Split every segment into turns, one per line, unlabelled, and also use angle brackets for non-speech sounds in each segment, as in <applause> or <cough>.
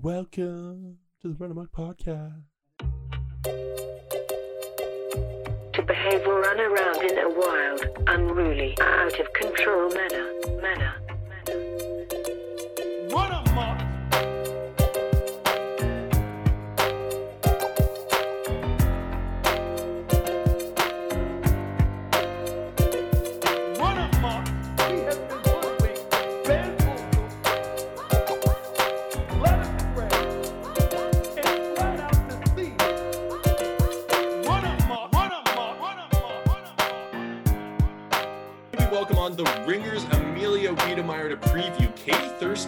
Welcome to the Run Amok Podcast.
To behave or run around in a wild, unruly, out of control manner, manner,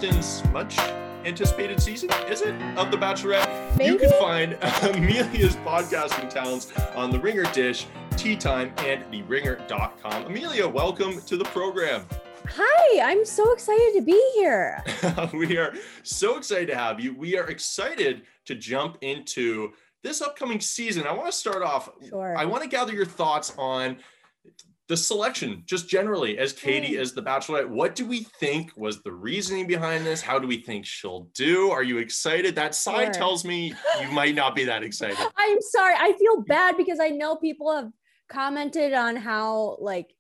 Thurston's much anticipated season, is it, of The Bachelorette? You can find <laughs> Amelia's podcasting talents on The Ringer Dish, Tea Time, and TheRinger.com. Amelia, welcome to the program.
Hi, I'm so excited to be here. <laughs>
we are so excited to have you. We are excited to jump into this upcoming season. I want to start off.
Sure.
I want to gather your thoughts on the selection, just generally, as Katie
Mm.
as the Bachelorette. What do we think was the reasoning behind this? How do we think she'll do? Are you excited? That sign
Sure.
tells me you might not be that excited. <laughs>
I'm sorry. I feel bad because I know people have commented on how like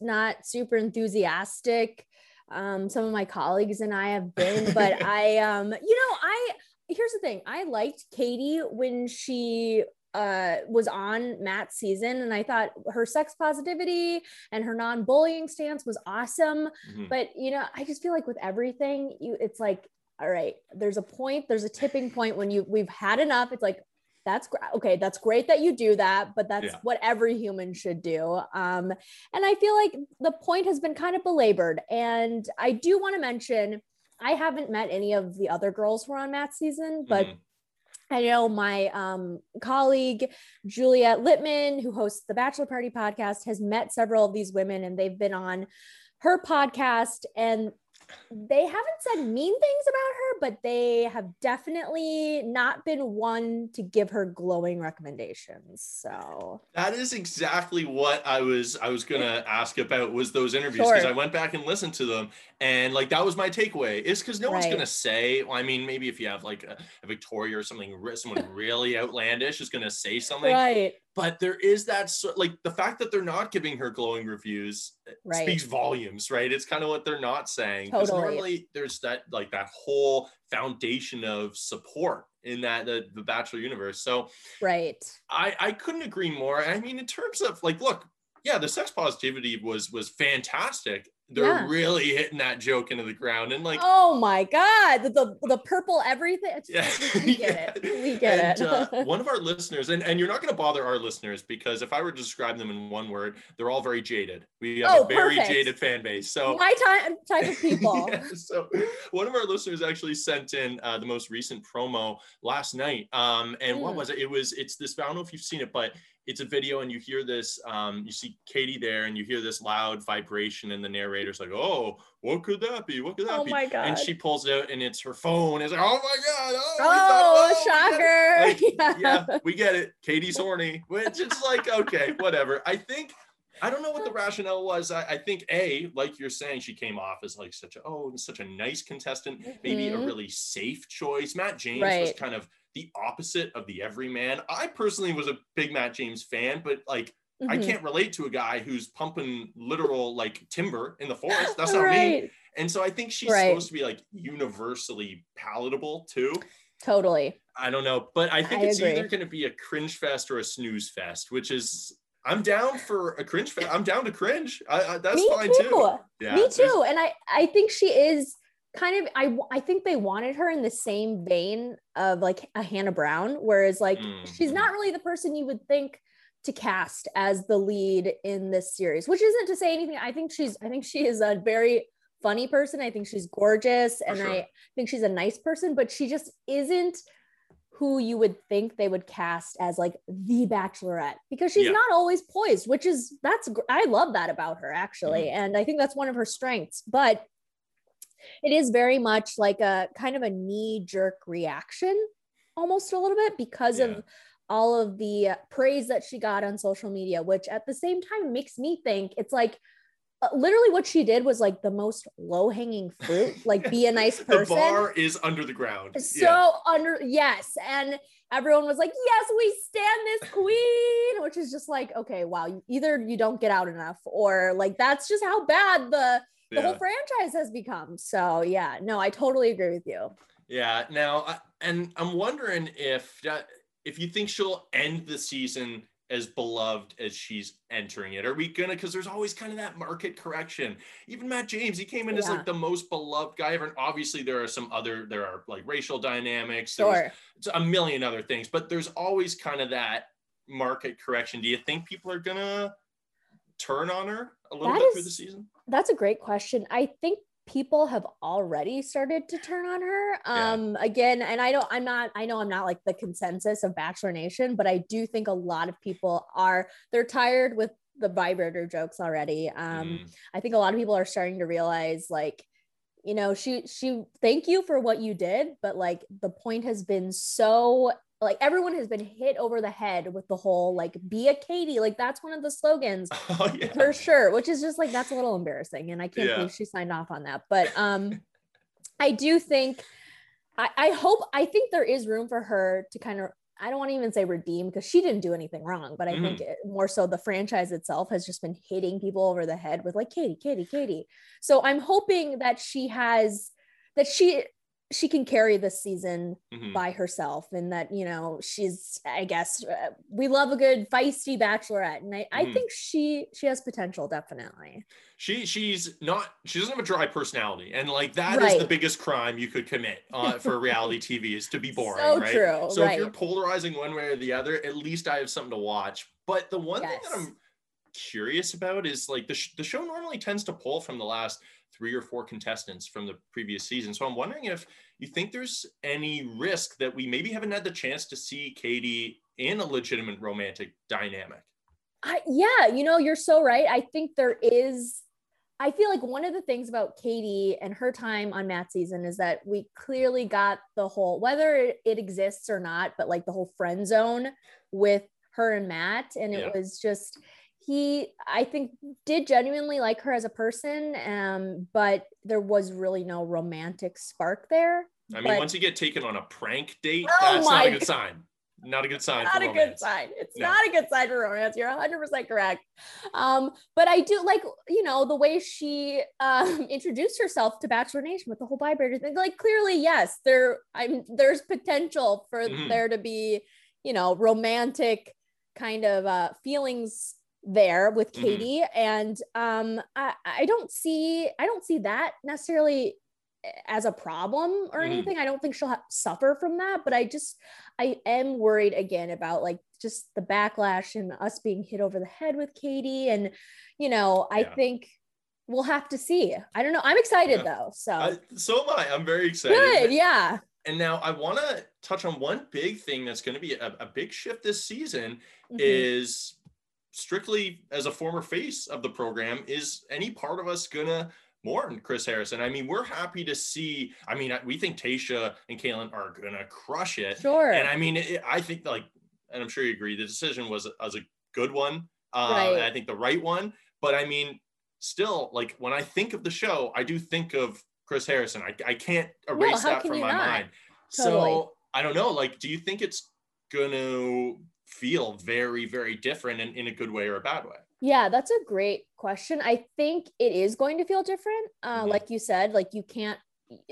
not super enthusiastic um some of my colleagues and I have been, <laughs> but I um you know, I here's the thing. I liked Katie when she uh was on Matt's season and I thought her sex positivity and her non-bullying stance was awesome.
Mhm.
but you know i just feel like with everything you it's like all right there's a point there's a tipping point when you we've had enough it's like that's okay that's great that you do that but that's
Yeah.
what every human should do um and i feel like the point has been kind of belabored and i do want to mention i haven't met any of the other girls who are on matt's season but
Mhm.
I know my um, colleague Juliet Litman, who hosts the Bachelor Party podcast, has met several of these women and they've been on her podcast and they haven't said mean things about her, but they have definitely not been one to give her glowing recommendations. So,
That is exactly what I was I was gonna ask about was those interviews because
Sure.
I went back and listened to them and like that was my takeaway is because no one's gonna say well, I mean maybe if you have like a, a Victoria or something someone <laughs> really outlandish is gonna say something
right,
but there is that sort like the fact that they're not giving her glowing reviews uh,
Right.
speaks volumes right it's kind of what they're not saying 'Cause
Totally.
normally there's that like that whole foundation of support in that the, the bachelor universe so
right.
I I couldn't agree more. I mean, in terms of like, look, yeah, the sex positivity was was fantastic. They're
Yeah.
really hitting that joke into the ground, and like,
oh my God, the, the, the purple everything.
Yeah, <laughs>
we get it. We get
and,
it.
uh, <laughs> one of our listeners, and, and you're not going to bother our listeners because if I were to describe them in one word, they're all very jaded. We have
Oh,
a very
perfect.
jaded fan base. So
my type, type of <laughs> people.
Yeah, so one of our listeners actually sent in uh, the most recent promo last night. Um, and what
Mm.
was it? It was it's this. I don't know if you've seen it, but it's a video, and you hear this. Um, you see Katie there, and you hear this loud vibration, and the narrator's like, "Oh, what could that be? What could that
Oh
be?"
my God.
And she pulls it out, and it's her phone. It's like, "Oh my god! Oh,
Oh,
oh, we
shocker.
Like, <laughs> yeah, we get it. Katie's horny, which is like, okay, whatever. I think, I don't know what the <laughs> rationale was. I, I think, A, like you're saying, she came off as like such a, oh, such a nice contestant, maybe a
Mhm.
really safe choice. Matt James was kind of the opposite of the everyman. I personally was a big Matt James fan, but like, I
Mhm.
can't relate to a guy who's pumping literal like timber in the forest. That's not me. And so I think she's
Right.
supposed to be like universally palatable too.
Totally.
I don't know, but I think
I
it's
agree.
either going to be a cringe fest or a snooze fest, which is I'm down for a cringe fest. I'm down to cringe. I, I, that's
Me
fine
too.
too. Yeah,
Me too. And I I think she is kind of I I think they wanted her in the same vein of like a Hannah Brown, whereas like she's
Mhm.
not really the person you would think to cast as the lead in this series, which isn't to say anything. I think she's I think she is a very funny person. I think she's gorgeous and
sure.
I think she's a nice person, but she just isn't who you would think they would cast as like the bachelorette because she's
Yeah.
not always poised which is that's i love that about her actually
Mm-hmm.
and i think that's one of her strengths but it is very much like a kind of a knee jerk reaction almost a little bit because
Yeah.
of all of the praise that she got on social media which at the same time makes me think it's like uh, literally what she did was like the most low hanging fruit. Like be a nice <laughs> person the
bar is under the ground.
so
Yeah.
under yes, and everyone was like, "Yes, we stand this queen," which is just like, okay, wow. Either you don't get out enough, or like that's just how bad the the
Yeah.
whole franchise has become. So yeah, no, I totally agree with you.
Yeah. Now, I- and I'm wondering if if you think she'll end the season as beloved as she's entering it. Are we gonna? Because there's always kind of that market correction. Even Matt James, he came in as like the most beloved guy ever. And obviously, there are some other, there are like racial dynamics.
Sure.
it's a million other things, but there's always kind of that market correction. Do you think people are gonna turn on her a little
That
bit through the season?
That's a great question. I think people have already started to turn on her.
Yeah.
Um again, and I don't I'm not I know I'm not like the consensus of Bachelor Nation, but I do think a lot of people are they're tired with the vibrator jokes already. Um
Mm,
I think a lot of people are starting to realize like you know she she thank you for what you did but like the point has been so like everyone has been hit over the head with the whole like be a Katie like that's one of the slogans <laughs>
oh yeah.
for sure which is just like that's a little embarrassing and i can't
Yeah.
believe she signed off on that but um <laughs> i do think I, I hope i think there is room for her to kind of i don't want to even say redeem because she didn't do anything wrong but i think
Mm-hmm.
it, more so the franchise itself has just been hitting people over the head with like katie katie katie so i'm hoping that she has that she she can carry this season
Mhm.
by herself and that you know she's i guess uh, we love a good feisty bachelorette and i, I
Mhm.
think she she has potential definitely
She she's not she doesn't have a dry personality, and like that is
Right.
the biggest crime you could commit uh, for reality TV is to be <laughs> boring,
So
right?
true,
So if you're polarizing one way or the other, at least I have something to watch. But the one thing that I'm curious about is like the sh- the show normally tends to pull from the last three or four contestants from the previous season. So I'm wondering if you think there's any risk that we maybe haven't had the chance to see Katie in a legitimate romantic dynamic.
I, yeah you know you're so right i think there is i feel like one of the things about katie and her time on matt season is that we clearly got the whole whether it, exists or not but like the whole friend zone with her and matt and it
Yeah.
was just he i think did genuinely like her as a person um but there was really no romantic spark there
I mean,
But-
once you get taken on a prank date,
Oh
that's not a good sign. Not a good sign
not a
romance.
good sign. It's
No.
not a good sign for romance. You're 100% correct. Um, but I do like, you know, the way she um, <laughs> introduced herself to Bachelor Nation with the whole vibrator thing. Like, clearly, yes, there, I'm there's potential for
Mhm.
there to be, you know, romantic kind of uh, feelings there with
Mhm.
Katie, and um, I, I don't see, I don't see that necessarily as a problem or
Mhm.
anything. I don't think she'll suffer from that, but I just I am worried again about like just the backlash and us being hit over the head with Katie and you know, I
Yeah.
think we'll have to see. I don't know. I'm excited
Yeah.
though. So
I, so am I. I'm very excited.
good. Yeah.
And now I want to touch on one big thing that's going to be a, a big shift this season
Mhm.
is strictly as a former face of the program, is any part of us to mourn Chris Harrison? I mean, we're happy to see, I mean, we think Tayshia and Kaitlyn are to crush it.
Sure.
And I mean, it, I think like, and I'm sure you agree, the decision was, was a good one. Uh,
Right.
I think the right one. But I mean, still, like when I think of the show, I do think of Chris Harrison. I, I can't erase that
can
from my
not?
mind.
Totally.
So I don't know. Like, do you think it's to feel very, very different in, in a good way or a bad way?
Yeah, that's a great question. I think it is going to feel different. Uh,
Mhm.
Like you said, like you can't,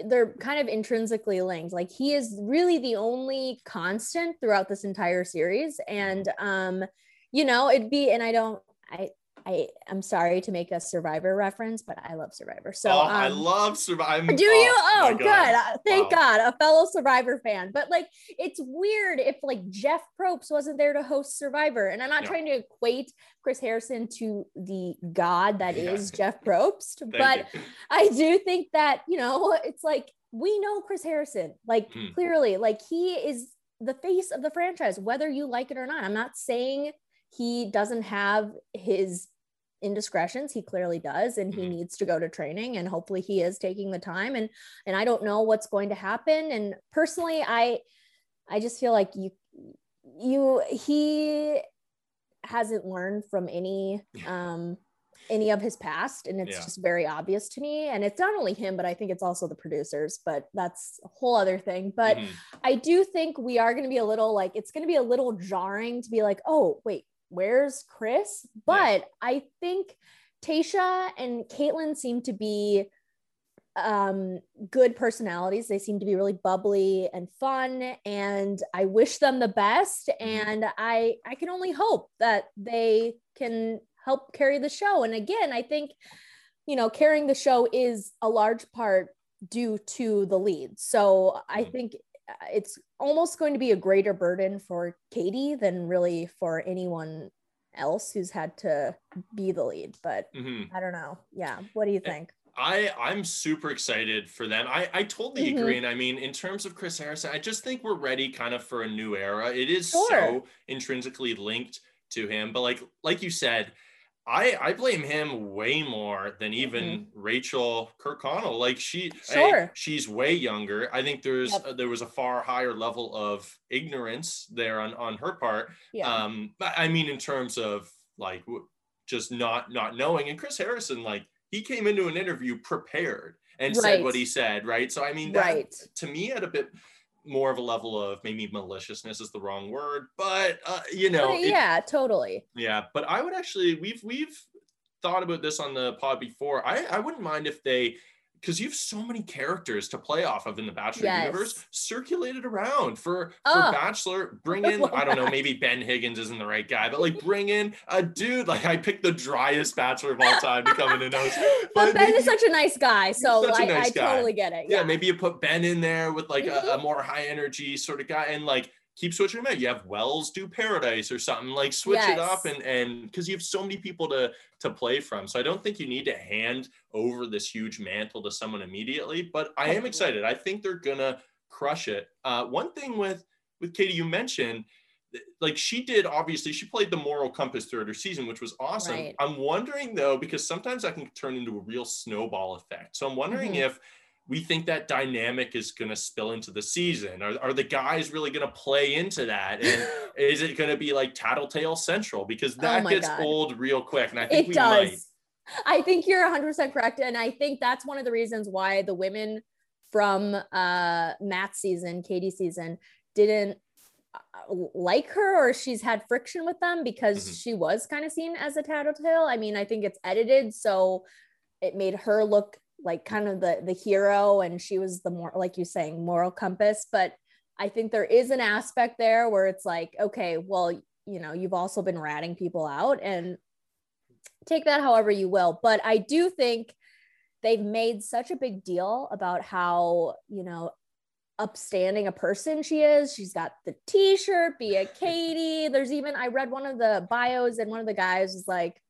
they're kind of intrinsically linked. Like he is really the only constant throughout this entire series. And, um, you know, it'd be, and I don't, I, I, I'm sorry to make a survivor reference, but I love survivor. So,
oh,
um,
I love Survivor. <laughs>
do you?
my
Oh, good.
God.
Uh, Thank
Wow.
God, a fellow Survivor fan. But like, it's weird if like Jeff Probst wasn't there to host Survivor, and I'm not
Yeah.
trying to equate Chris Harrison to the god that is
Yeah.
Jeff Probst, <laughs> but
you.
I do think that you know it's like we know Chris Harrison, like
Mm.
clearly, like he is the face of the franchise, whether you like it or not. I'm not saying he doesn't have his indiscretions he clearly does and he
Mhm.
needs to go to training and hopefully he is taking the time and and i don't know what's going to happen and personally i i just feel like you you he hasn't learned from any um any of his past and it's
Yeah.
just very obvious to me and it's not only him but i think it's also the producers but that's a whole other thing but
Mhm.
i do think we are going to be a little like it's going to be a little jarring to be like oh wait where's chris but i think tayshia and kaitlyn seem to be um good personalities they seem to be really bubbly and fun and i wish them the best
Mhm.
and i i can only hope that they can help carry the show and again i think you know carrying the show is a large part due to the lead so i
Mhm.
think it's almost going to be a greater burden for katie than really for anyone else who's had to be the lead but
Mhm.
i don't know yeah what do you think
I I'm super excited for them. I I totally
Mhm.
agree, and I mean, in terms of Chris Harrison, I just think we're ready kind of for a new era. It is
Sure.
so intrinsically linked to him, but like like you said, I I blame him way more than even Rachel Kirkconnell. Like she,
Mm-hmm. Sure.
she's way younger. I think there's
Yep.
uh, there was a far higher level of ignorance there on on her part.
yeah
Um, but I mean, in terms of like just not not knowing, and Chris Harrison, like he came into an interview prepared and said what he said, right? So I mean, that
right
to me, at a bit more of a level of maybe maliciousness is the wrong word, but uh, you know,
But
it-
yeah totally
yeah. But I would actually, we've we've thought about this on the pod before. I I wouldn't mind if they. Because you have so many characters to play off of in the Bachelor
Yes.
universe, circulate it around for for
Oh.
Bachelor. <laughs> Bring in, I don't know, maybe Ben Higgins isn't the right guy, but like bring in a dude. Like I picked the driest Bachelor of all time to come in and host. <laughs>
but Ben
maybe-
is such a nice guy, so I,
nice
I
guy.
totally get it.
yeah,
Yeah,
maybe you put Ben in there with like a, a <laughs> more high energy sort of guy and like keep switching them out. You have Wells do Paradise or something like switch it up and and because you have so many people to to play from. So I don't think you need to hand over this huge mantle to someone immediately. But I am excited. I think they're gonna crush it. Uh, one thing with with Katie, you mentioned like she did obviously she played the moral compass throughout her season which was awesome
Right.
i'm wondering though because sometimes that can turn into a real snowball effect so i'm wondering
Mhm.
if we think that dynamic is going to spill into the season are, are the guys really going to play into that and <laughs> is it going to be like tattletale central because that
Oh
gets
God.
old real quick and i think
it
we
does.
might
I think you're 100% correct. And I think that's one of the reasons why the women from uh, Matt's season, Katie's season, didn't uh, like her or she's had friction with them because
Mhm.
she was kind of seen as a tattletale. I mean, I think it's edited. So it made her look like kind of the, the hero and she was the more, like you saying, moral compass. But I think there is an aspect there where it's like, okay, well, you know, you've also been ratting people out and take that however you will. But I do think they've made such a big deal about how, you know, upstanding a person she is. She's got the t-shirt, be a <laughs> Katie. There's even I read one of the bios and one of the guys was like,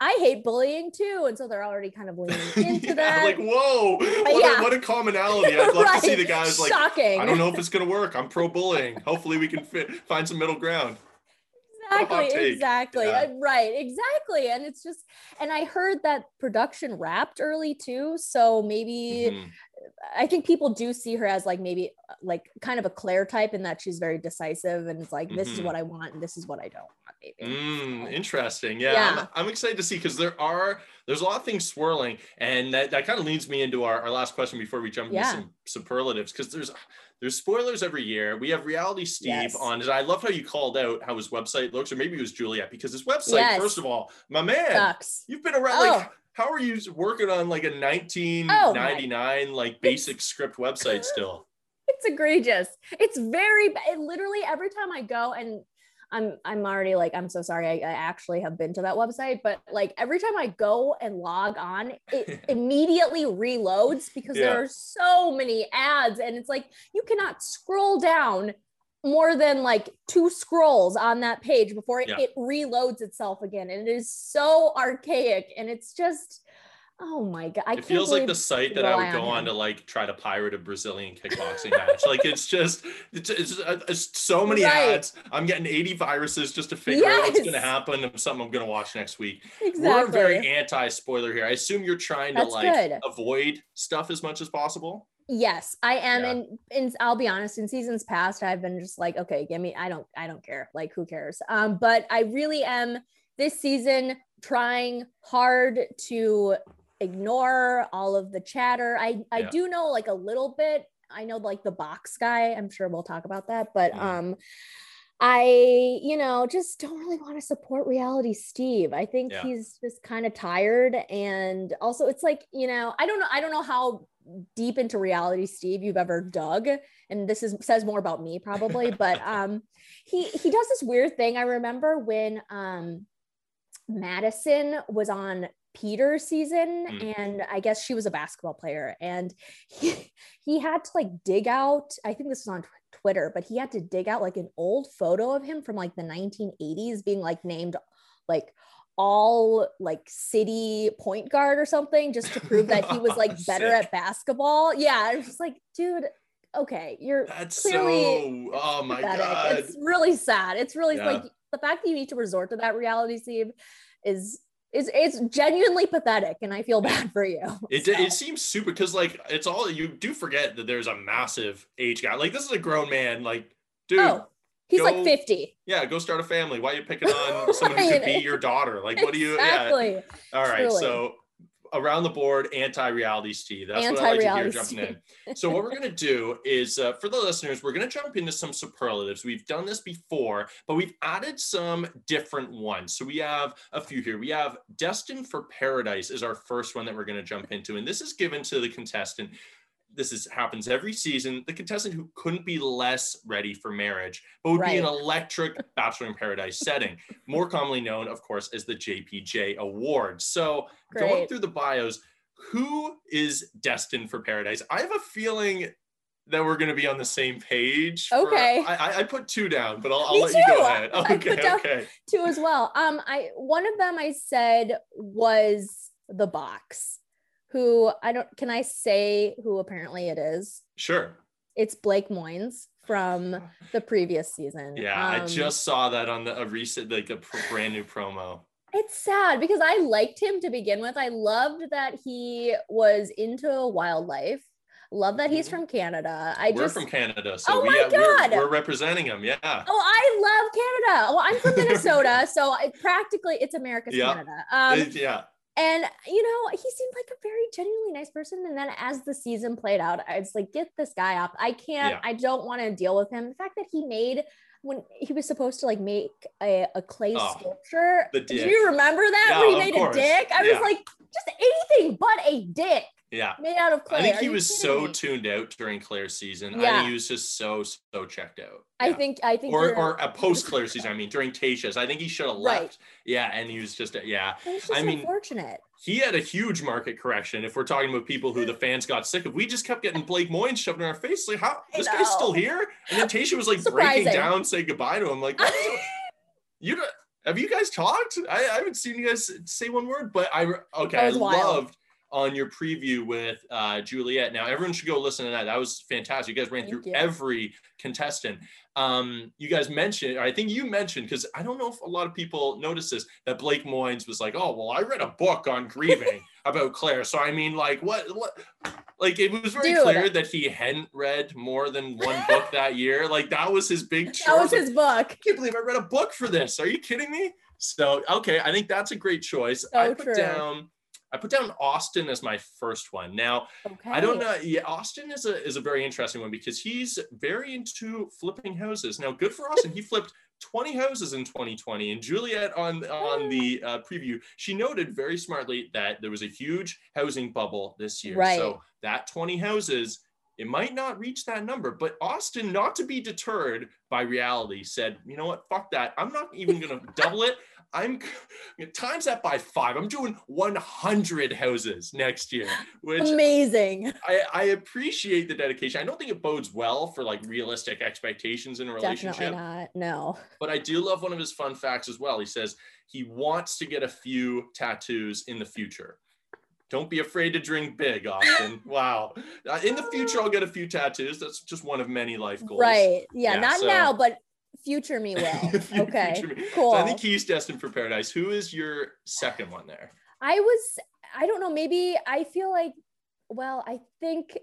I hate bullying too. And so they're already kind of leaning <laughs> into
Yeah,
that.
like whoa what,
yeah.
a, what a commonality i'd love to see the <laughs> guys like
Shocking.
i don't know if it's going to work i'm pro bullying hopefully we can fi- find some middle ground What a hot
exactly exactly
Yeah.
Right exactly and it's just and i heard that production wrapped early too so maybe
Mhm.
I think people do see her as like maybe uh, like kind of a clare type in that she's very decisive and it's like this is
Mhm.
what i want and this is what i don't want maybe
Mm, interesting. Yeah,
Yeah.
I'm, I'm excited to see because there are there's a lot of things swirling, and that, that kind of leads me into our, our last question before we jump
Yeah.
into some superlatives because there's there's spoilers every year. We have Reality Steve
Yes.
on, and I love how you called out how his website looks, or maybe it was Juliet because his website,
Yes.
first of all, my man,
sucks
you've been around
Oh.
like. How are you working on like a 1999 like basic script website still? <laughs>
it's egregious it's very it literally every time i go and i'm i'm already like i'm so sorry I, I actually have been to that website but like every time i go and log on it <laughs> immediately reloads because
Yeah.
there are so many ads and it's like you cannot scroll down more than like two scrolls on that page before it,
Yeah.
it reloads itself again and it is so archaic and it's just oh my god I
it
can't
feels like the site that I would go
on
on to like try to pirate a Brazilian kickboxing match. Like it's just it's, it's, uh, it's so many
Right.
ads. I'm getting 80 viruses just to figure out what's going to happen and something I'm going to watch next week.
exactly
We're very anti spoiler here. I assume you're trying to
That's
like
good.
avoid stuff as much as possible.
Yes, I am,
Yeah.
and and I'll be honest. In seasons past, I've been just like, okay, give me. I don't, I don't care. Like, who cares? Um, but I really am this season trying hard to ignore all of the chatter. I I
Yeah.
do know like a little bit. I know like the box guy. I'm sure we'll talk about that, but
Mhm.
um I, you know, just don't really want to support reality Steve. I think
Yeah.
he's just kind of tired and also it's like, you know, I don't know I don't know how deep into reality Steve you've ever dug and this is says more about me probably, <laughs> but um he he does this weird thing. I remember when um Madison was on Peter's season
Mm.
and I guess she was a basketball player and he, he had to like dig out I think this was on Twitter but he had to dig out like an old photo of him from like the 1980s being like named like all like city point guard or something just to prove that he was like <laughs> oh,
better
at basketball. Yeah, I was just like, dude, okay, you're
That's
clearly
so. Oh my
pathetic.
god.
It's really sad. It's really
Yeah.
like the fact that you need to resort to that reality, Steve, is is it's genuinely pathetic, and I feel bad for you. <laughs>
It,
So,
it seems super because like it's all you do forget that there's a massive age gap. Like this is a grown man. Like, dude,
oh, he's
go-
like fifty.
yeah, go start a family. Why are you picking on <laughs> someone who could be your daughter? Like, what do you? Yeah. All right.
Truly.
So around the board, anti-reality Steve. That's what I like to hear jumping in. <laughs> So what we're gonna do is uh, for the listeners, we're gonna jump into some superlatives. We've done this before, but we've added some different ones. So we have a few here. We have "Destined for Paradise" is our first one that we're gonna jump into, and this is given to the contestant. This is happens every season. The contestant who couldn't be less ready for marriage, but would be an electric <laughs> Bachelor in Paradise setting, more commonly known, of course, as the JPJ Award. So going through the bios, who is destined for paradise? I have a feeling that we're going to be on the same page.
Okay.
I, I- I put two down, but I'll, I'll let you go
too.
ahead. <laughs>
I put
Okay. Okay.
Two as well. Um, I one of them I said was the box. Who I don't can I say who apparently it is?
Sure.
It's Blake Moynes from the previous season.
Yeah. I
Um,
just saw that on the, a recent, like a brand new promo.
It's sad because I liked him to begin with. I loved that he was into wildlife. Love that he's
Mhm.
from Canada. I
we're
just
from Canada. So
Oh
we
my
have, we're,
God.
we're representing him. Yeah.
Oh, I love Canada. Well, I'm from <laughs> Minnesota, so I practically it's America's
Yeah.
Canada. Um,
yeah.
And you know, he seemed like a very genuinely nice person. And then as the season played out, I was like, get this guy off. I can't,
Yeah.
I don't want to deal with him. The fact that he made when he was supposed to like make a, a clay
Oh,
sculpture. Do you remember that
Yeah,
where he made
course.
a dick? I
Yeah.
was like, just anything but a dick
Yeah.
made out of clay.
I think
Are
he was so
me?
tuned out during Clare's season. I
Yeah.
think he was just so, so checked out.
I think I think
or or a <laughs> post Clare season. I mean, during Tayshia's, I think he should have
Right.
left. Yeah, and he was just yeah.
just
I mean,
unfortunate.
He had a huge market correction. If we're talking about people who the fans got sick of, we just kept getting Blake Moynes shoved in our face. Like, how this guy's still here? And then Tayshia was like
Surprising.
breaking down, saying goodbye to him. Like, <laughs> you don't, have you guys talked? I, I haven't seen you guys say one word, but I okay. I loved on your preview with uh, Juliet. Now everyone should go listen to that. That was fantastic. You guys ran
Thank
through
you.
every contestant. Um, you guys mentioned, or I think you mentioned, because I don't know if a lot of people noticed this, that Blake Moynes was like, "Oh, well, I read a book on grieving <laughs> about Clare." So I mean, like, what, what? Like, it was very
Dude.
clear that he hadn't read more than one book <laughs> that year. Like, that was his big.
choice.
That
was
Like,
his book.
I can't believe I read a book for this. Are you kidding me? So okay, I think that's a great choice. I put
true.
down I put down Austin as my first one. Now
Okay.
I don't know. Yeah, Austin is a is a very interesting one because he's very into flipping houses. Now, good for Austin. He flipped 20 houses in 2020. And Juliet on on the uh, preview, she noted very smartly that there was a huge housing bubble this year.
Right.
So that 20 houses. It might not reach that number, but Austin, not to be deterred by reality, said, "You know what? Fuck that. I'm not even gonna double it. I'm times that by five. I'm doing 100 houses next year, which
Amazing.
I, I appreciate the dedication. I don't think it bodes well for like realistic expectations in a relationship,
Definitely not. No.
but I do love one of his fun facts as well. He says he wants to get a few tattoos in the future. Don't be afraid to drink big, Austin. <laughs> wow. Uh, in the future, I'll get a few tattoos. That's just one of many life goals.
Right. Yeah.
Yeah,
not
so-
now, but future me <laughs> will. Okay.
me.
Cool.
So I think he's destined for paradise. Who is your second one there?
I was, I don't know, maybe I feel like, well, I think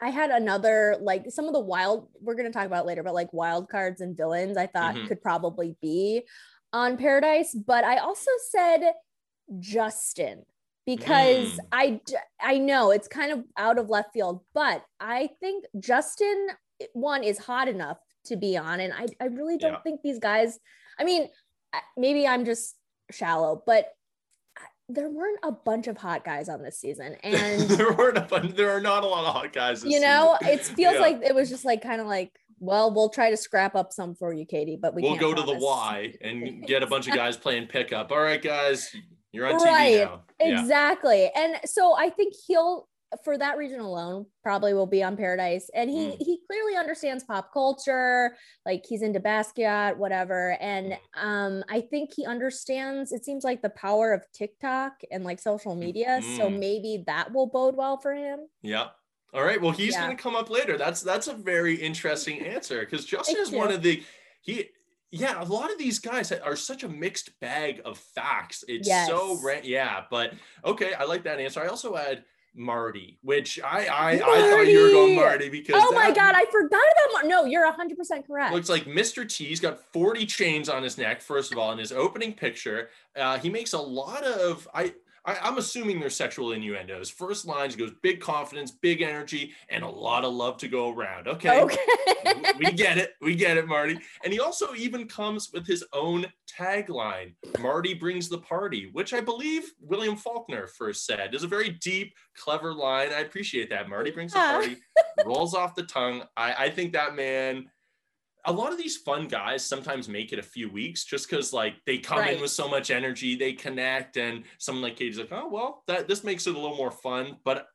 I had another, like some of the wild, we're going to talk about later, but like wild cards and villains, I thought
Mhm.
could probably be on Paradise, but I also said Justin because
Mm.
I know it's kind of out of left field, but I think Justin one is hot enough to be on, and I I really don't
Yeah.
think these guys. I mean, maybe I'm just shallow, but there weren't a bunch of hot guys on this season, <laughs> and
there weren't a fun, there are not a lot of hot guys. This
you know,
season.
it feels
Yeah.
like it was just like kind of like, well, we'll try to scrap up some for you, Katie, but we
we'll go to the. Y and get a bunch of guys playing pickup. All right, guys, you're on
Right.
TV now. Yeah.
Exactly. And so I think he'll for that reason alone probably will be on Paradise and he
Mm.
he clearly understands pop culture, like he's into Basquiat, whatever. And
Mm.
um I think he understands it seems like the power of TikTok and like social media, so
Mm.
maybe that will bode well for him.
Yeah. All right. Well, he's
Yeah.
going to come up later. That's that's a very interesting answer because Justin is one of the he. Yeah, a lot of these guys are such a mixed bag of facts. It's so
Yes.
ra- yeah, but okay, I like that answer. I also had Marty, which I I, I thought you were going
Marty!
Marty because
Oh my god, I forgot about Mar- no, you're 100% correct.
Looks like Mr. T's got 40 chains on his neck, first of all, in his opening picture. Uh, he makes a lot of I, I I'm assuming they're sexual innuendos. First lines goes big confidence, big energy, and a lot of love to go around. Okay.
okay.
we get it. We get it, Marty. And he also even comes with his own tagline Marty brings the party, which I believe William Faulkner first said is a very deep, clever line. I appreciate that. Marty brings the party, rolls off the tongue. I, I think that man. A lot of these fun guys sometimes make it a few weeks just because like they come in with so much energy, they connect, and someone like Katie's like, oh well, that this makes it a little more fun. But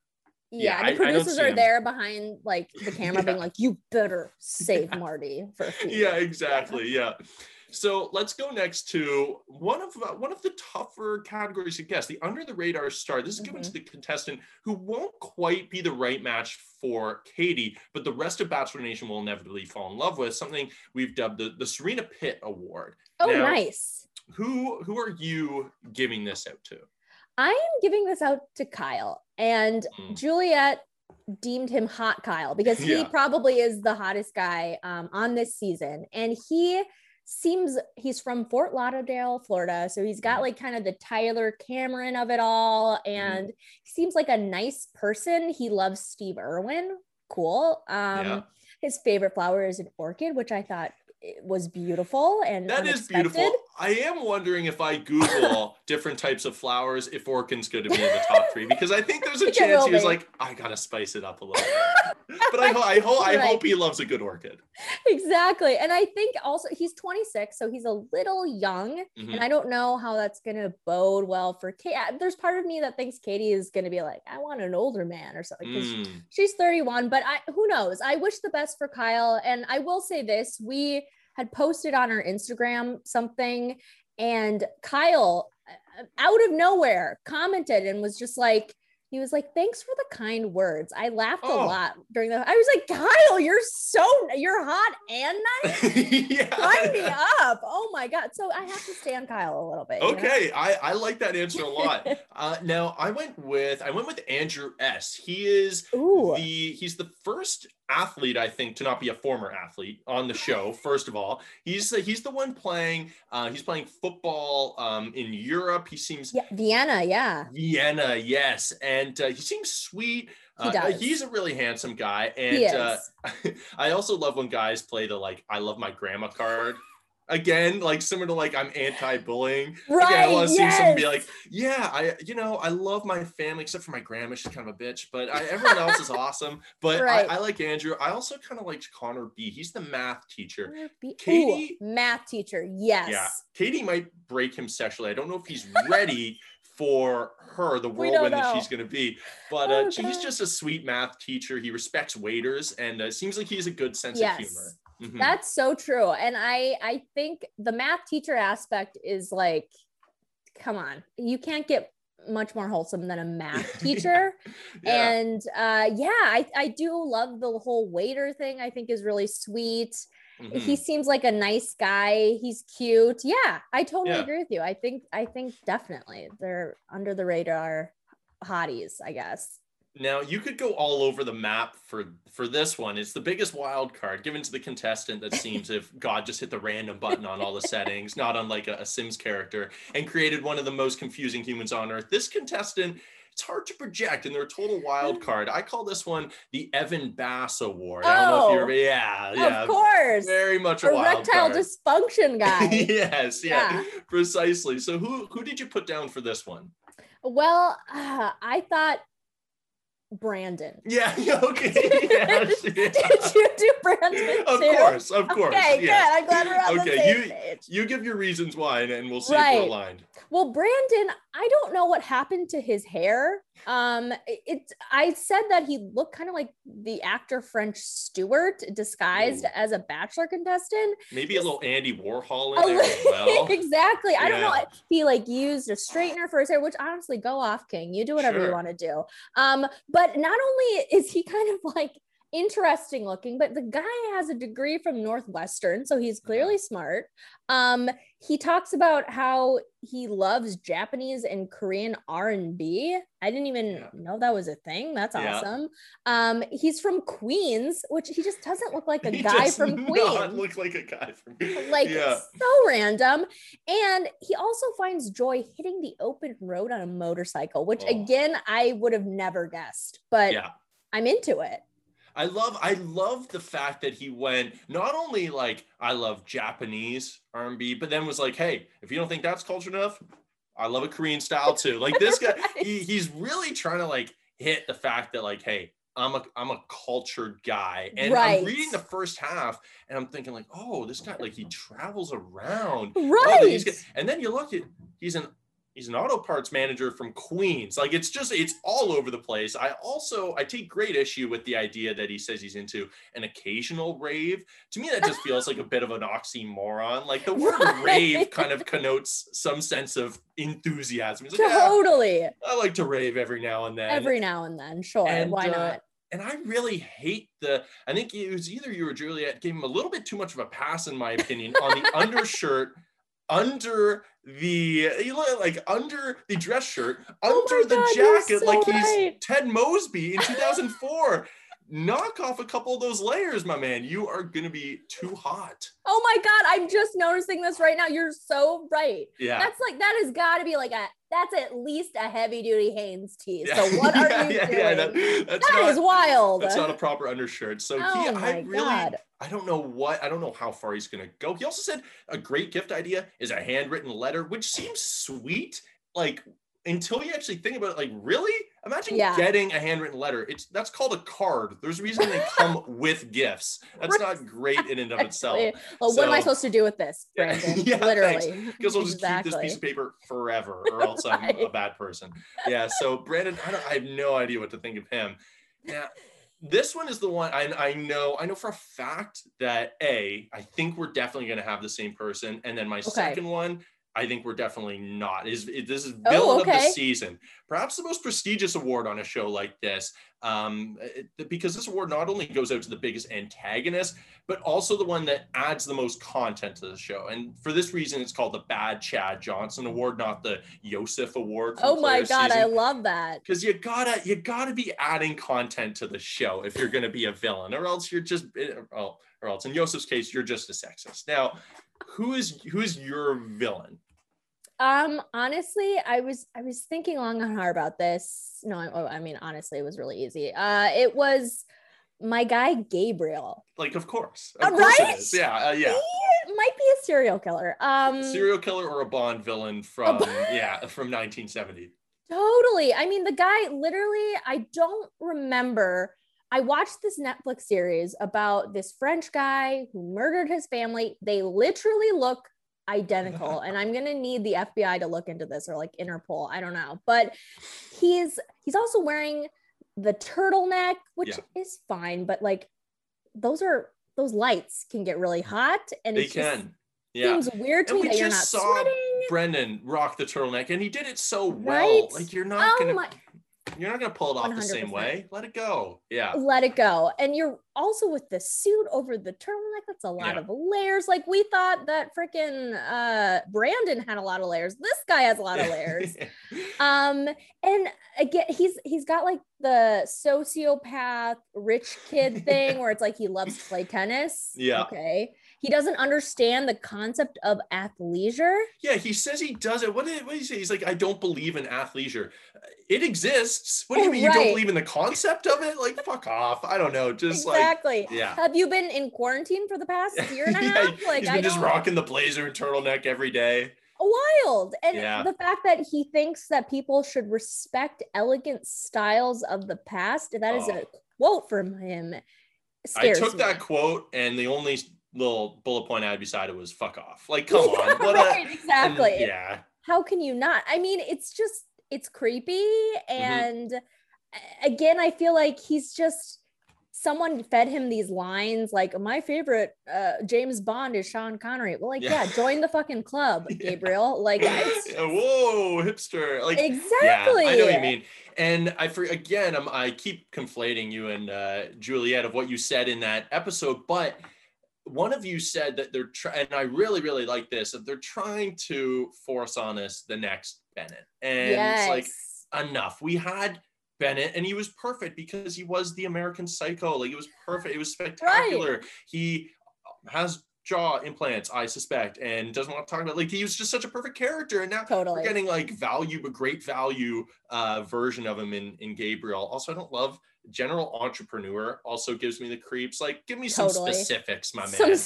Yeah,
Yeah, I- I
the producers
see
are there behind like the <laughs> camera being like, you better <laughs> save Marty for a few
yeah
weeks."
exactly yeah so let's go next to one of uh, one of the tougher categories to guess the under the radar star this is given to
Mm-hmm.
the contestant who won't quite be the right match for katie but the rest of bachelor nation will inevitably fall in love with something we've dubbed the, the serena pitt award
Oh,
Now,
nice.
who who are you giving this out to
I am giving this out to Kyle, and
Mm.
Juliet deemed him hot Kyle because he
Yeah.
probably is the hottest guy um, on this season, and he seems he's from Fort Lauderdale, Florida, so he's got
Mhm.
like kind of the Tyler Cameron of it all,
Mm-hmm.
and he seems like a nice person. He loves Steve Irwin. Cool. Um,
Yeah.
His favorite flower is an orchid, which I thought was beautiful and
That is
unexpected.
beautiful. I am wondering if I Google <laughs> different types of flowers, if orchid's going to be in the top three, because I think there's a <laughs> chance he was like, I gotta spice it up a little. bit. <laughs> but I, ho- I, ho- I
Right.
hope he loves a good orchid.
exactly. And I think also he's 26, so he's a little young.
Mhm.
And I don't know how that's going to bode well for Kate. There's part of me that thinks Katie is going to be like, I want an older man or something.
Mm.
She's 31, but I who knows? I wish the best for Kyle. And I will say this we had posted on her Instagram something, and Kyle, uh, out of nowhere, commented and was just like, he was like, "Thanks for the kind words." I laughed
Oh.
a lot during the. I was like, "Kyle, you're so you're hot and nice. <laughs>
yeah.
Sign me up!" Oh my god! So I have to stand Kyle a little bit. you know?
Okay, I, I like that answer a lot. <laughs> Uh, now I went with I went with Andrew S. He is
Ooh.
the he's the first athlete I think to not be a former athlete on the show. <laughs> First of all, he's the, he's the one playing. Uh, he's playing football um, in Europe. He seems
Yeah, Vienna. Yeah.
Vienna, yes, and uh, he seems sweet.
He
Uh,
does.
He's a really handsome guy, and
He
uh. <laughs> I also love when guys play the like "I love my grandma" card. Again, like similar to like I'm anti-bullying. right Again, I want to see someone be like, "Yeah, I, you know, I love my family except for my grandma. She's kind of a bitch, but I, everyone else is awesome." But
Right.
I, I like Andrew. I also kind of liked Connor B. He's the math teacher. Katie-
Ooh, math teacher. Yes.
Yeah, Katie might break him sexually. I don't know if he's ready <laughs> for her, the whirlwind that she's going to be. But
Oh,
uh, he's just a sweet math teacher. He respects waiters, and uh, seems like he's a good sense
Yes.
of humor. Mhm.
That's so true. And I I think the math teacher aspect is like, come on, you can't get much more wholesome than a math <laughs> teacher.
yeah.
And uh yeah, I, I do love the whole waiter thing, I think is really sweet.
Mhm.
He seems like a nice guy. He's cute. Yeah, I totally
Yeah.
agree with you. I think I think definitely they're under the radar hotties, I guess.
Now you could go all over the map for for this one. It's the biggest wild card given to the contestant that seems if God just hit the random button on all the settings, not unlike a, a Sims character, and created one of the most confusing humans on earth. This contestant, it's hard to project, and they're a total wild card. I call this one the Evan Bass Award. I don't know if you
Oh,
yeah, yeah,
of course.
very much a wild
Erectile dysfunction <laughs> guy.
yes, yeah,
Yeah.
precisely. So who who did you put down for this one?
well, uh, I thought Brandon.
Yeah, <laughs> okay. yes, <laughs>
Did
yeah.
you do Brandon
Of
too?
course, of course.
Okay,
yes.
good. I'm glad we're on
Okay,
the same
you-
page.
You give your reasons why, and, and we'll see if we're aligned.
Well, Brandon, I don't know what happened to his hair. Um, it, I said that he looked kind of like the actor French Stewart disguised
Ooh.
as a bachelor contestant.
Maybe a little Andy Warhol in there as <laughs> well.
exactly. I don't know. He like used a straightener for his hair, which honestly, go off, King. You do whatever you want to do. Um, but not only is he kind of like interesting looking, but the guy has a degree from Northwestern, so he's clearly smart. Um, he talks about how he loves Japanese and Korean R&B. I didn't even
Yeah.
know that was a thing. That's
Yeah.
awesome. Um, he's from Queens, which he just doesn't look like <laughs> a
He
guy
does
from
not
Queens
look like a guy from <laughs>
like
yeah.
so random and he also finds joy hitting the open road on a motorcycle which
Oh.
again i would have never guessed but
Yeah.
i'm into it
I love I love the fact that he went not only like I love Japanese R&B, but then was like, hey, if you don't think that's culture enough, I love a Korean style too. Like this guy, <laughs> he, he's really trying to like hit the fact that like, hey, I'm a I'm a cultured guy, and
Right.
I'm reading the first half, and I'm thinking like, oh, this guy like he travels around, Oh,
right
good. and then you look at he's an he's an auto parts manager from Queens. Like it's just it's all over the place. I also I take great issue with the idea that he says he's into an occasional rave. To me, that just feels like a bit of an oxymoron. Like the word <laughs>
Right.
rave kind of connotes some sense of enthusiasm. Like, "Yeah,
totally
I like to rave every now and then.
every now and then sure
And,
why
uh,
not
and I really hate the. I think it was either you or Juliet gave him a little bit too much of a pass, in my opinion, on the <laughs> undershirt, under the you look like under the dress shirt,
Oh
under the
God,
jacket,
so
like he's
right.
Ted Mosby in <laughs> 2004. Knock off a couple of those layers, my man. You are gonna be too hot.
oh my god i'm just noticing this right now you're so right
Yeah.
that's like that has got to be like a that's at least a heavy duty Hanes tee
Yeah.
so what <laughs> are
Yeah,
you
yeah,
doing
that- that's
That
not-
is wild
That's not a proper undershirt. So he,
Oh
I really,
God.
I don't know what, I don't know how far he's gonna go. He also said a great gift idea is a handwritten letter, which seems sweet. Like until you actually think about it, like really, imagine
Yeah.
getting a handwritten letter. It's that's called a card. There's a reason they <laughs> come with gifts. That's not great in and of itself.
Exactly. Well, what am I supposed to do with this, <laughs>
Yeah.
Brandon? <laughs>
Yeah,
Literally.
Because I'll just keep this piece of paper forever, or else I'm a bad person. Yeah. So Brandon, I, don't, I have no idea what to think of him. Yeah. This one is the one I, I know. I know for a fact that a I think we're definitely going to have the same person, and then my second one. I think we're definitely not. Is this is
Oh,
villain of the season? Perhaps the most prestigious award on a show like this, um, it- because this award not only goes out to the biggest antagonist, but also the one that adds the most content to the show. And for this reason, it's called the Bad Chad Johnson Award, not the Yosef Award.
Oh my god, I love that.
Because you gotta you gotta be adding content to the show if you're gonna be a villain, or else you're just oh, or else in Yosef's case you're just a sexist. Now, who is who's your villain?
Um, honestly, I was I was thinking long and hard about this. No, I, I mean honestly, it was really easy. Uh, it was my guy Gabriel.
Like, of course, of
Uh,
course
right?
it is. Yeah, uh, yeah.
He might be a serial killer. Um,
Serial killer or a Bond villain from
Bond-
yeah from 1970.
Totally. I mean, the guy literally, I don't remember. I watched this Netflix series about this French guy who murdered his family. They literally look identical. and I'm going to need the FBI to look into this or like Interpol. I don't know. But he's he's also wearing the turtleneck, which
Yeah.
is fine, but like those are those lights can get really hot and
They
it
can. Yeah.
seems weird to
And
me that you're not
just saw
sweating.
Brendan rock the turtleneck, and he did it so well.
Right?
Like you're not
Oh
gonna
my-
you're not gonna pull it off the same way. Let it go. Yeah.
let it go. And you're also with the suit over the turtleneck, that's a lot
Yeah.
of layers. Like we thought that freaking uh Brandon had a lot of layers. This guy has a lot of layers. <laughs> um and again he's he's got like the sociopath rich kid thing <laughs> where it's like he loves to play tennis
Yeah.
okay he doesn't understand the concept of athleisure
Yeah, he says he does it. What did, what did he say? He's like, I don't believe in athleisure. It exists. What do you mean you don't believe in the concept of it? Like, fuck off. I don't know. Just
exactly
like, yeah.
have you been in quarantine for the past <laughs> year and a
Yeah,
half like
he's
i
been just
don't
rocking the blazer and turtleneck every day.
wild and
Yeah.
the fact that he thinks that people should respect elegant styles of the past that is a
Oh.
quote from him
I took
me.
that quote, and the only little bullet point I had beside it was "fuck off." Like, come on, <laughs> what
right
a and
exactly
yeah,
how can you not i mean it's just it's creepy
Mm-hmm.
and again i feel like he's just someone fed him these lines like my favorite uh james bond is sean connery well like
Yeah.
yeah, join the fucking club <laughs>
Yeah.
gabriel like <laughs>
Yeah, whoa, hipster! Like,
exactly
Yeah, I know what you mean. And I for again, I'm, I keep conflating you and uh, Juliet of what you said in that episode, but one of you said that they're trying, and I really, really like this, that they're trying to force on us the next Bennett. And it's like, enough. We had Bennett, and he was perfect because he was the American Psycho. Like it was perfect. It was spectacular. He has jaw implants, I suspect, and doesn't want to talk about. Like he was just such a perfect character, and now
totally
we're getting like value, but great value uh, version of him in in Gabriel. Also, I don't love general entrepreneur. Also gives me the creeps. Like, give me some
Totally.
specifics, my
Some-
man.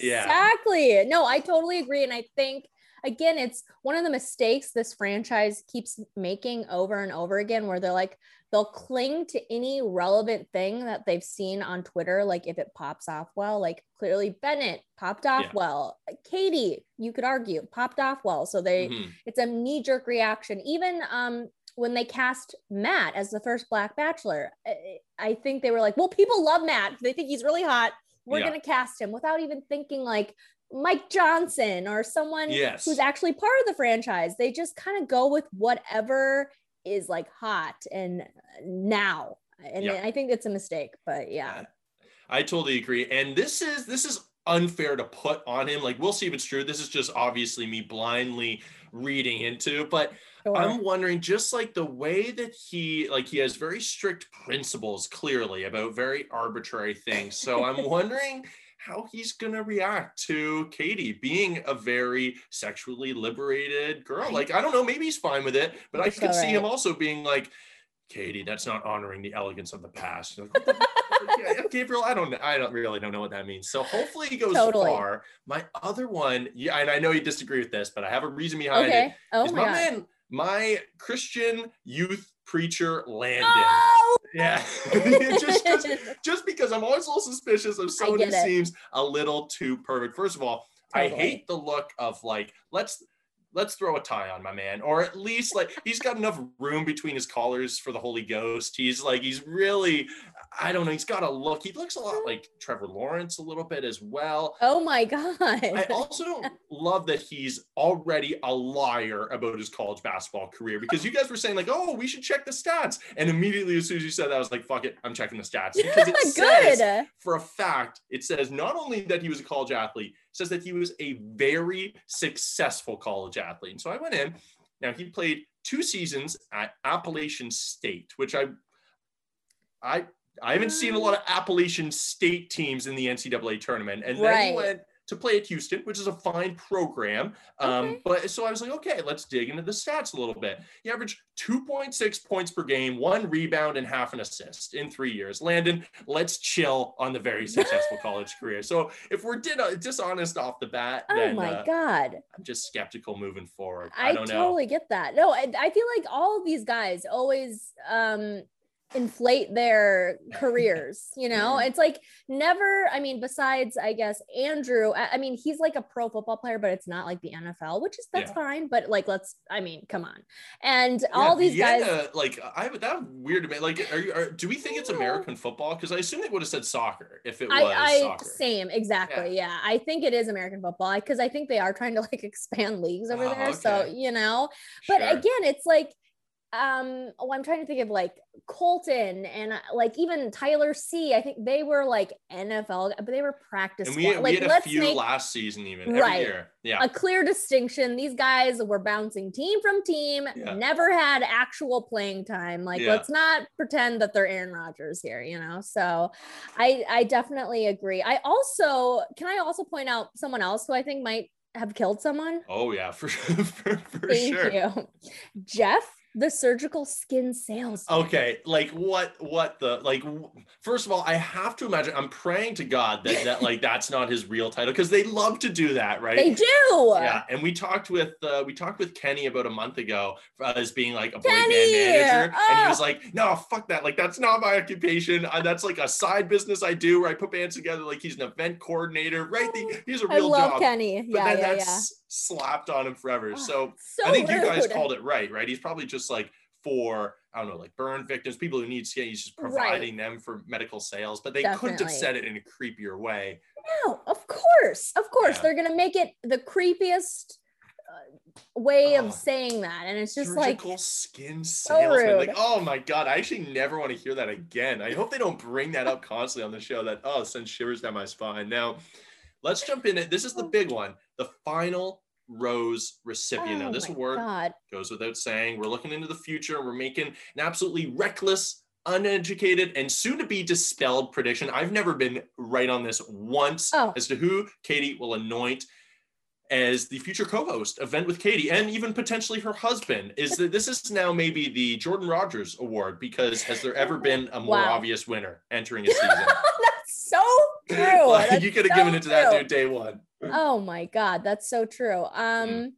Yeah.
exactly no i totally agree and i think again it's one of the mistakes this franchise keeps making over and over again where they're like they'll cling to any relevant thing that they've seen on twitter like if it pops off well like clearly bennett popped off
Yeah.
well katie you could argue popped off well so they
Mhm.
it's a knee-jerk reaction even um when they cast matt as the first black bachelor I, I think they were like well people love matt they think he's really hot we're
Yeah.
going to cast him without even thinking like mike johnson or someone
Yes.
who's actually part of the franchise they just kind of go with whatever is like hot and now and
Yeah.
i think it's a mistake but yeah
I totally agree. And this is this is unfair to put on him. Like we'll see if it's true. This is just obviously me blindly reading into, but
sure.
I'm wondering just like the way that he like he has very strict principles clearly about very arbitrary things. So I'm <laughs> wondering how he's going to react to Katie being a very sexually liberated girl. Like I don't know, maybe he's fine with it, but I could
so
see him also being like Katie, that's not honoring the elegance of the past. Like, <laughs> yeah, Gabriel, I don't, I don't really don't know what that means. So hopefully he goes
Totally.
far. My other one, yeah, and I know you disagree with this, but I have a reason behind it
oh my
my
god
man, my Christian youth preacher Landon.
oh
Yeah, <laughs> <laughs> just, just just because I'm always a little suspicious of someone who
it.
seems a little too perfect. First of all, I hate the look of like let's let's throw a tie on my man, or at least like he's got enough room between his collars for the Holy Ghost. He's like he's really, I don't know, he's got a look. He looks a lot like Trevor Lawrence a little bit as well.
oh my god
I also love that he's already a liar about his college basketball career because you guys were saying like, oh, we should check the stats, and immediately as soon as you said that, I was like, fuck it, I'm checking the stats because it <laughs> says for a fact, it says not only that he was a college athlete, says that he was a very successful college athlete. And so I went in. Now he played two seasons at Appalachian State, which I I I haven't seen a mm. lot of Appalachian State teams in the NCAA tournament. And then he went to play at Houston, which is a fine program. Um,
Okay.
But so I was like, okay, let's dig into the stats a little bit. He averaged 2.6 points per game, one rebound, and half an assist in three years. Landon, let's chill on the very successful <laughs> college career. So if we're din- dishonest off the bat,
oh
then
my
uh,
god
I'm just skeptical moving forward. I,
I,
don't know.
I totally get that. No, I, I feel like all of these guys always um inflate their careers, you know? <laughs> It's like never, I mean, besides I guess Andrew, I, I mean, he's like a pro football player, but it's not like the NFL, which is that's
Yeah.
fine, but like let's I mean, come on. And all
Yeah,
these guys
like I would that weird me. Like, are you? Are, do we think it's American football? Because I assume they would have said soccer if it was
I, I
soccer.
same exactly yeah. I think it is American football because I think they are trying to like <laughs> expand leagues over
Oh,
there so you know but
Sure.
again it's like um oh i'm trying to think of like colton and uh, like even tyler c i think they were like nfl but they were practice
And we,
squad.
we
like
had a few
make
last season, even every
Right.
year. Yeah.
a clear distinction these guys were bouncing team from team
Yeah.
never had actual playing time like
Yeah.
let's not pretend that they're aaron rodgers here you know so i i definitely agree i also can i also point out someone else who i think might have killed someone
oh yeah, <laughs> for for, for
thank
sure.
you jeff the surgical skin sales
Okay, like what what the like first of all, I have to imagine I'm praying to God that that <laughs> like that's not his real title because they love to do that, right?
they do
Yeah, and we talked with uh, we talked with Kenny about a month ago uh, as being like a boy band
Kenny!
manager, and he
Oh.
was like, "No, fuck that! Like that's not my occupation. Uh, that's like a side business I do where I put bands together. Like he's an event coordinator, right? The, he's a real I
love
job."
kenny
But
yeah yeah yeah
slapped on him forever.
Oh,
So
so
I think you guys called it right, right? He's probably just like for I don't know, like burn victims, people who need skin. He's just
Right.
providing them for medical sales, but they couldn't have said it in a creepier way.
No, of course, of course,
Yeah.
they're gonna make it the creepiest uh, way
Oh.
of saying that, and it's just like
Surgical skin
so
salesman. Like, oh my god, I actually never want to hear that again. I hope they don't bring that up constantly on the show. That oh, sends shivers down my spine. Now, let's jump in. It. This is the big one. The final rose recipient. now,
oh
this
my
award
God.
goes without saying. We're looking into the future we're making an absolutely reckless, uneducated, and soon to be dispelled prediction. I've never been right on this once
Oh.
as to who Katie will anoint as the future co-host event with Katie and even potentially her husband is that this is now maybe the Jordan Rodgers award because has there ever been a more
Wow.
obvious winner entering a <laughs> season?
that's so true. <laughs>
Like,
That's
you could have
so
given it to that dude day one. <laughs>
Oh my god, that's so true. Um
Mm.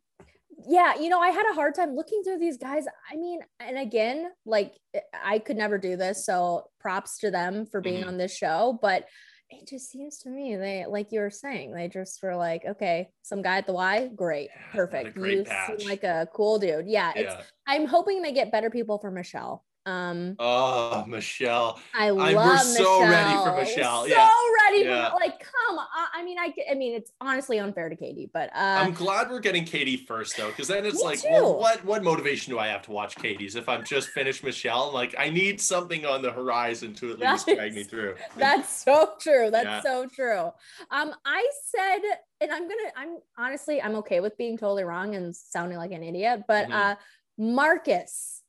yeah, you know, I had a hard time looking through these guys. I mean, and again, like I could never do this, so props to them for being
Mhm.
on this show, but it just seems to me they like you were saying, they just were like, okay, some guy at the Y, great,
Yeah,
perfect.
great
You
patch.
seem like a cool dude. Yeah, it's
Yeah.
I'm hoping they get better people for Michelle. Um
Oh, Michelle.
I love I,
we're
love
so ready for Michelle,
So
yeah.
ready
Yeah.
for like come on. I mean, I I mean, it's honestly unfair to Katie, but uh
I'm glad we're getting Katie first though, because then it's like, well, what what motivation do I have to watch Katie's if I'm just finished Michelle? Like, I need something on the horizon to at least drag me through. <laughs>
That's so true. That's
Yeah.
so true. Um, I said, and I'm gonna, I'm honestly, I'm okay with being totally wrong and sounding like an idiot, but
Mhm.
uh, Marcus,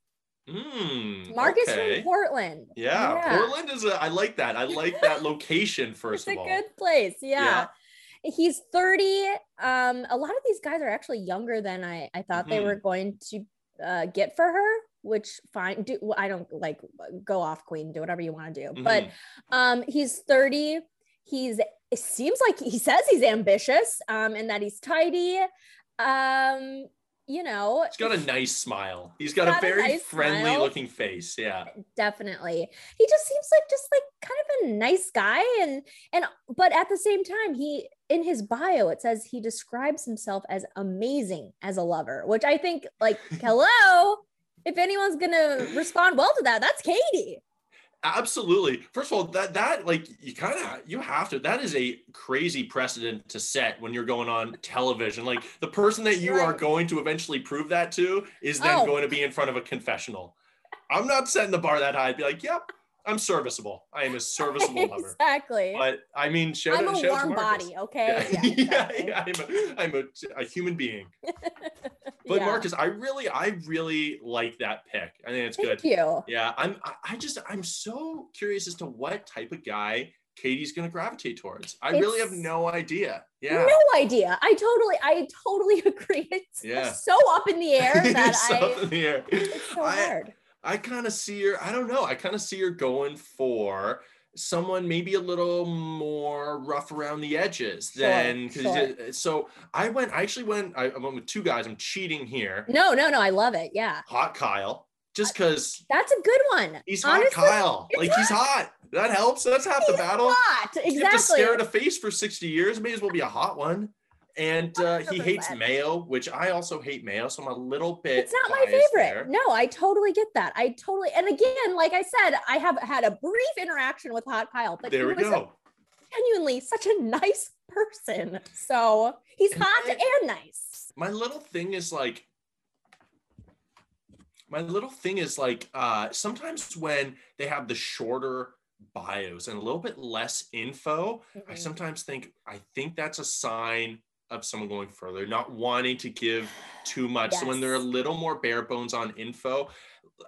Mm,
Marcus
okay.
from Portland.
Yeah, Portland is a. I like that. I like that <laughs> location. First
it's
of
a good place. Yeah. He's 30. Um, a lot of these guys are actually younger than I, I thought they
Mhm.
were going to uh, get for her, which fine. Do I don't like go off queen, do whatever you want to do. But
Mhm.
Um, he's 30. He's it seems like he says he's ambitious, um, and that he's tidy. Um, you know,
he's got a nice smile. He's got,
got
a
a
very
nice
friendly
smile.
looking face. Yeah,
definitely. He just seems like just like kind of a nice guy, and and but at the same time, he in his bio it says he describes himself as amazing as a lover, which I think like <laughs> hello. If anyone's gonna respond well to that, that's Katie.
Absolutely. First of all, that that like you kind of you have to. That is a crazy precedent to set when you're going on television. Like the person that you are going to eventually prove that to is then
Oh.
going to be in front of a confessional. I'm not setting the bar that high. I'd be like, yep, I'm serviceable. I am a <laughs> serviceable lover.
exactly.
But I mean, shout
I'm
out,
a
shout out to
warm body, okay?
Yeah, yeah, <laughs>
exactly.
yeah, I'm, a, I'm a, a human being. <laughs> But
Yeah.
Marcus, I really, I really like that pick. I think it's good.
Thank you.
Yeah, I'm. I- just, I'm so curious as to what type of guy Katie's gonna gravitate towards. I really have no idea. Yeah.
No idea. I totally, I totally agree. It's
Yeah.
so up in the air that
It's up
I.
in the air.
It's so
I,
hard.
I kind of see her. I don't know. I kind of see her going for someone maybe a little more rough around the edges
Sure,
than
sure.
so I went I actually went I, went with two guys I'm cheating here
No, no, no. I love it. Yeah,
hot Kyle just because
that's a good one.
he's hot
Honestly,
Kyle like he's hot that helps that's half the battle
hot.
you have to
Exactly.
stare at a face for 60 years may as well be a hot one and uh, he hates
100%.
mayo which I also hate mayo so I'm a little bit
It's not my favorite.
there.
No, I totally get that. I totally, and again, like I said, I have had a brief interaction with Hot Kyle, but
there
he
we
was
go
genuinely such a nice person. So he's
And
hot
I-
and nice.
my little thing is like my little thing is like uh sometimes when they have the shorter bios and a little bit less info, I
Mhm.
sometimes think I think that's a sign of someone going further, not wanting to give too much. So when they're a little more bare bones on info,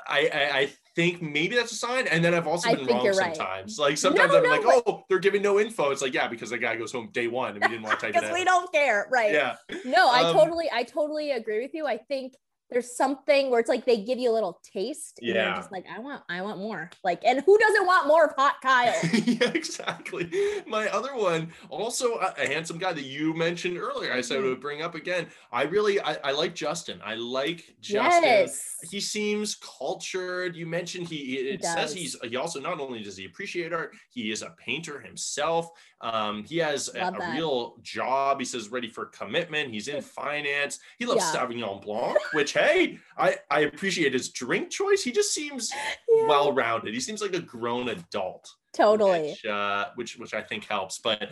I, I I think maybe that's a sign. And then I've also been wrong
you're right.
sometimes. Like sometimes
No,
I'm
no,
like,
but-
oh, they're giving no info. It's like, yeah, because the guy goes home day one and we didn't want to <laughs> type it
because we don't care, right?
Yeah.
No, I
Um,
totally, I totally agree with you. I think there's something where it's like they give you a little taste. And
Yeah.
you're just like, I want, I want more. Like, and who doesn't want more of Hot Kyle? <laughs>
yeah, exactly. My other one, also a, a handsome guy that you mentioned earlier. I said I
Mhm.
would bring up again. I really, I, I like Justin. I like Justin.
yes.
He seems cultured. You mentioned he. he- It says he's. He also not only does he appreciate art, he is a painter himself. Um, he has a, a real job. He says ready for commitment. He's in finance. He loves
Yeah.
Sauvignon Blanc, which hey, I I appreciate his drink choice. He just seems
Yeah,
well rounded. He seems like a grown adult
totally.
which, uh, which which I think helps. But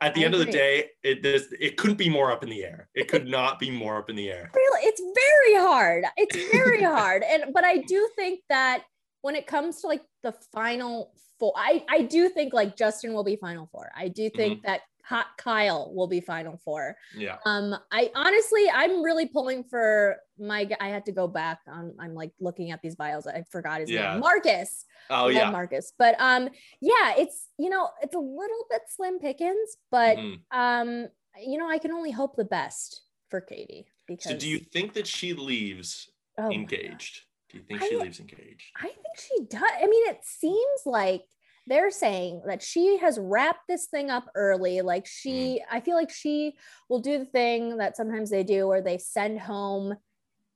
at the
I
end of the day, it this it couldn't be more up in the air. It could not be more up in the air.
Really, it's very hard. It's very <laughs> hard. And but I do think that when it comes to like the final four, I I do think like Justin will be final four. I do think
Mm-hmm.
that Hot Kyle will be final four.
Yeah.
Um, I honestly, I'm really pulling for my. I had to go back on. I'm like looking at these bios. I forgot his
Yeah.
name, Marcus.
Oh yeah.
Marcus. But um, yeah, it's you know, it's a little bit slim pickings, but
Mhm.
um, you know, I can only hope the best for Katie because.
So do you think that she leaves
oh
engaged? Do you think
I-
she leaves engaged?
I think she does. I mean, it seems like they're saying that she has wrapped this thing up early. Like she,
Mm.
I feel like she will do the thing that sometimes they do where they send home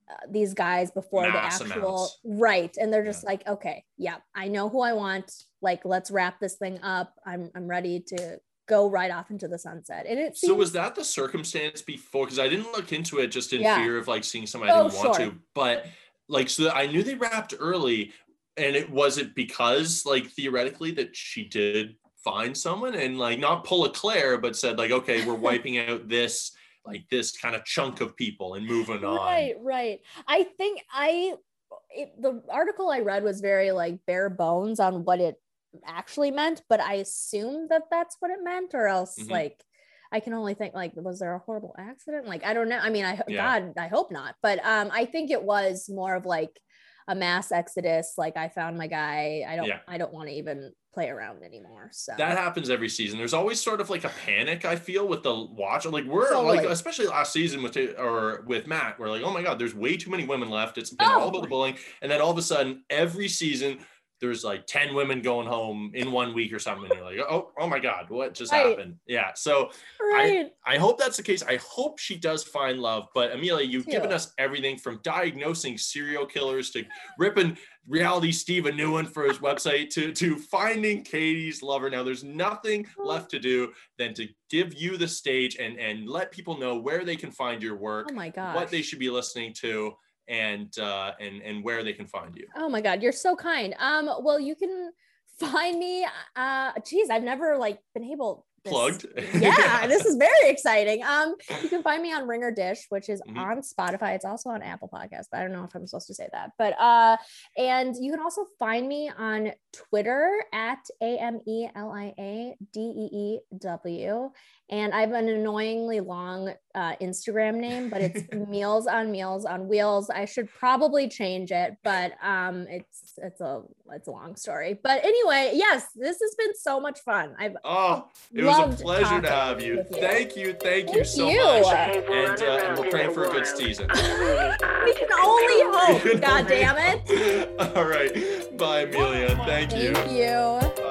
uh, these guys before
Mass
the actual
amounts.
right and they're
Yeah.
just like okay yeah i know who i want like let's wrap this thing up i'm i'm ready to go right off into the sunset and it seems
So was that the circumstance before? Because I didn't look into it just in
Yeah.
fear of like seeing somebody I
Oh,
didn't want
sure.
to. But like, so I knew they wrapped early, and it wasn't because like theoretically that she did find someone and like not pull a Clare, but said like, okay, we're <laughs> wiping out this like this kind of chunk of people and moving on.
Right, right. I think I it, the article I read was very like bare bones on what it actually meant, but I assume that that's what it meant, or else
Mhm.
like I can only think like was there a horrible accident? Like I don't know. I mean, I
Yeah.
God, I hope not, but um, I think it was more of like a mass exodus. Like I found my guy. I don't.
Yeah.
I don't want to even play around anymore. So
That happens every season. There's always sort of like a panic I feel with the watch. Like we're like, especially last season with it or with Matt, we're like, oh my god, there's way too many women left. It's been
Oh.
all about the bullying, and then all of a sudden, every season there's like ten women going home in one week or something. And you're like, oh, oh my god, what just
Right.
happened? Yeah. So
right.
I hope that's the case. I hope she does find love. But Amelia, you've given us everything from diagnosing serial killers to ripping reality Steve a new one for his website to, to finding Katie's lover. Now there's nothing left to do than to give you the stage and, and let people know where they can find your work,
oh my god.
what they should be listening to, and uh and and where they can find you.
Oh my god, you're so kind. Um, well, you can <laughs> find me. Uh, geez, I've never like been able this-
Plugged. <laughs>
yeah, this is very exciting. Um, you can find me on Ringer Dish, which is
Mhm.
on Spotify. It's also on Apple Podcasts, but I don't know if I'm supposed to say that. But uh, and you can also find me on Twitter at A M E L I A D E E W. And I have an annoyingly long uh, Instagram name, but it's <laughs> Meals on Meals on Wheels. I should probably change it, but um, it's it's a it's a long story. But anyway, yes, this has been so much fun. I've
Oh, it was a pleasure to have you.
you.
Thank you. Thank you so
you.
much. And, uh, and we're praying for a good season.
I'm really out
we can only <laughs> hope. God damn it. <laughs>
All right. Bye, Amelia. Thank you.
Thank you.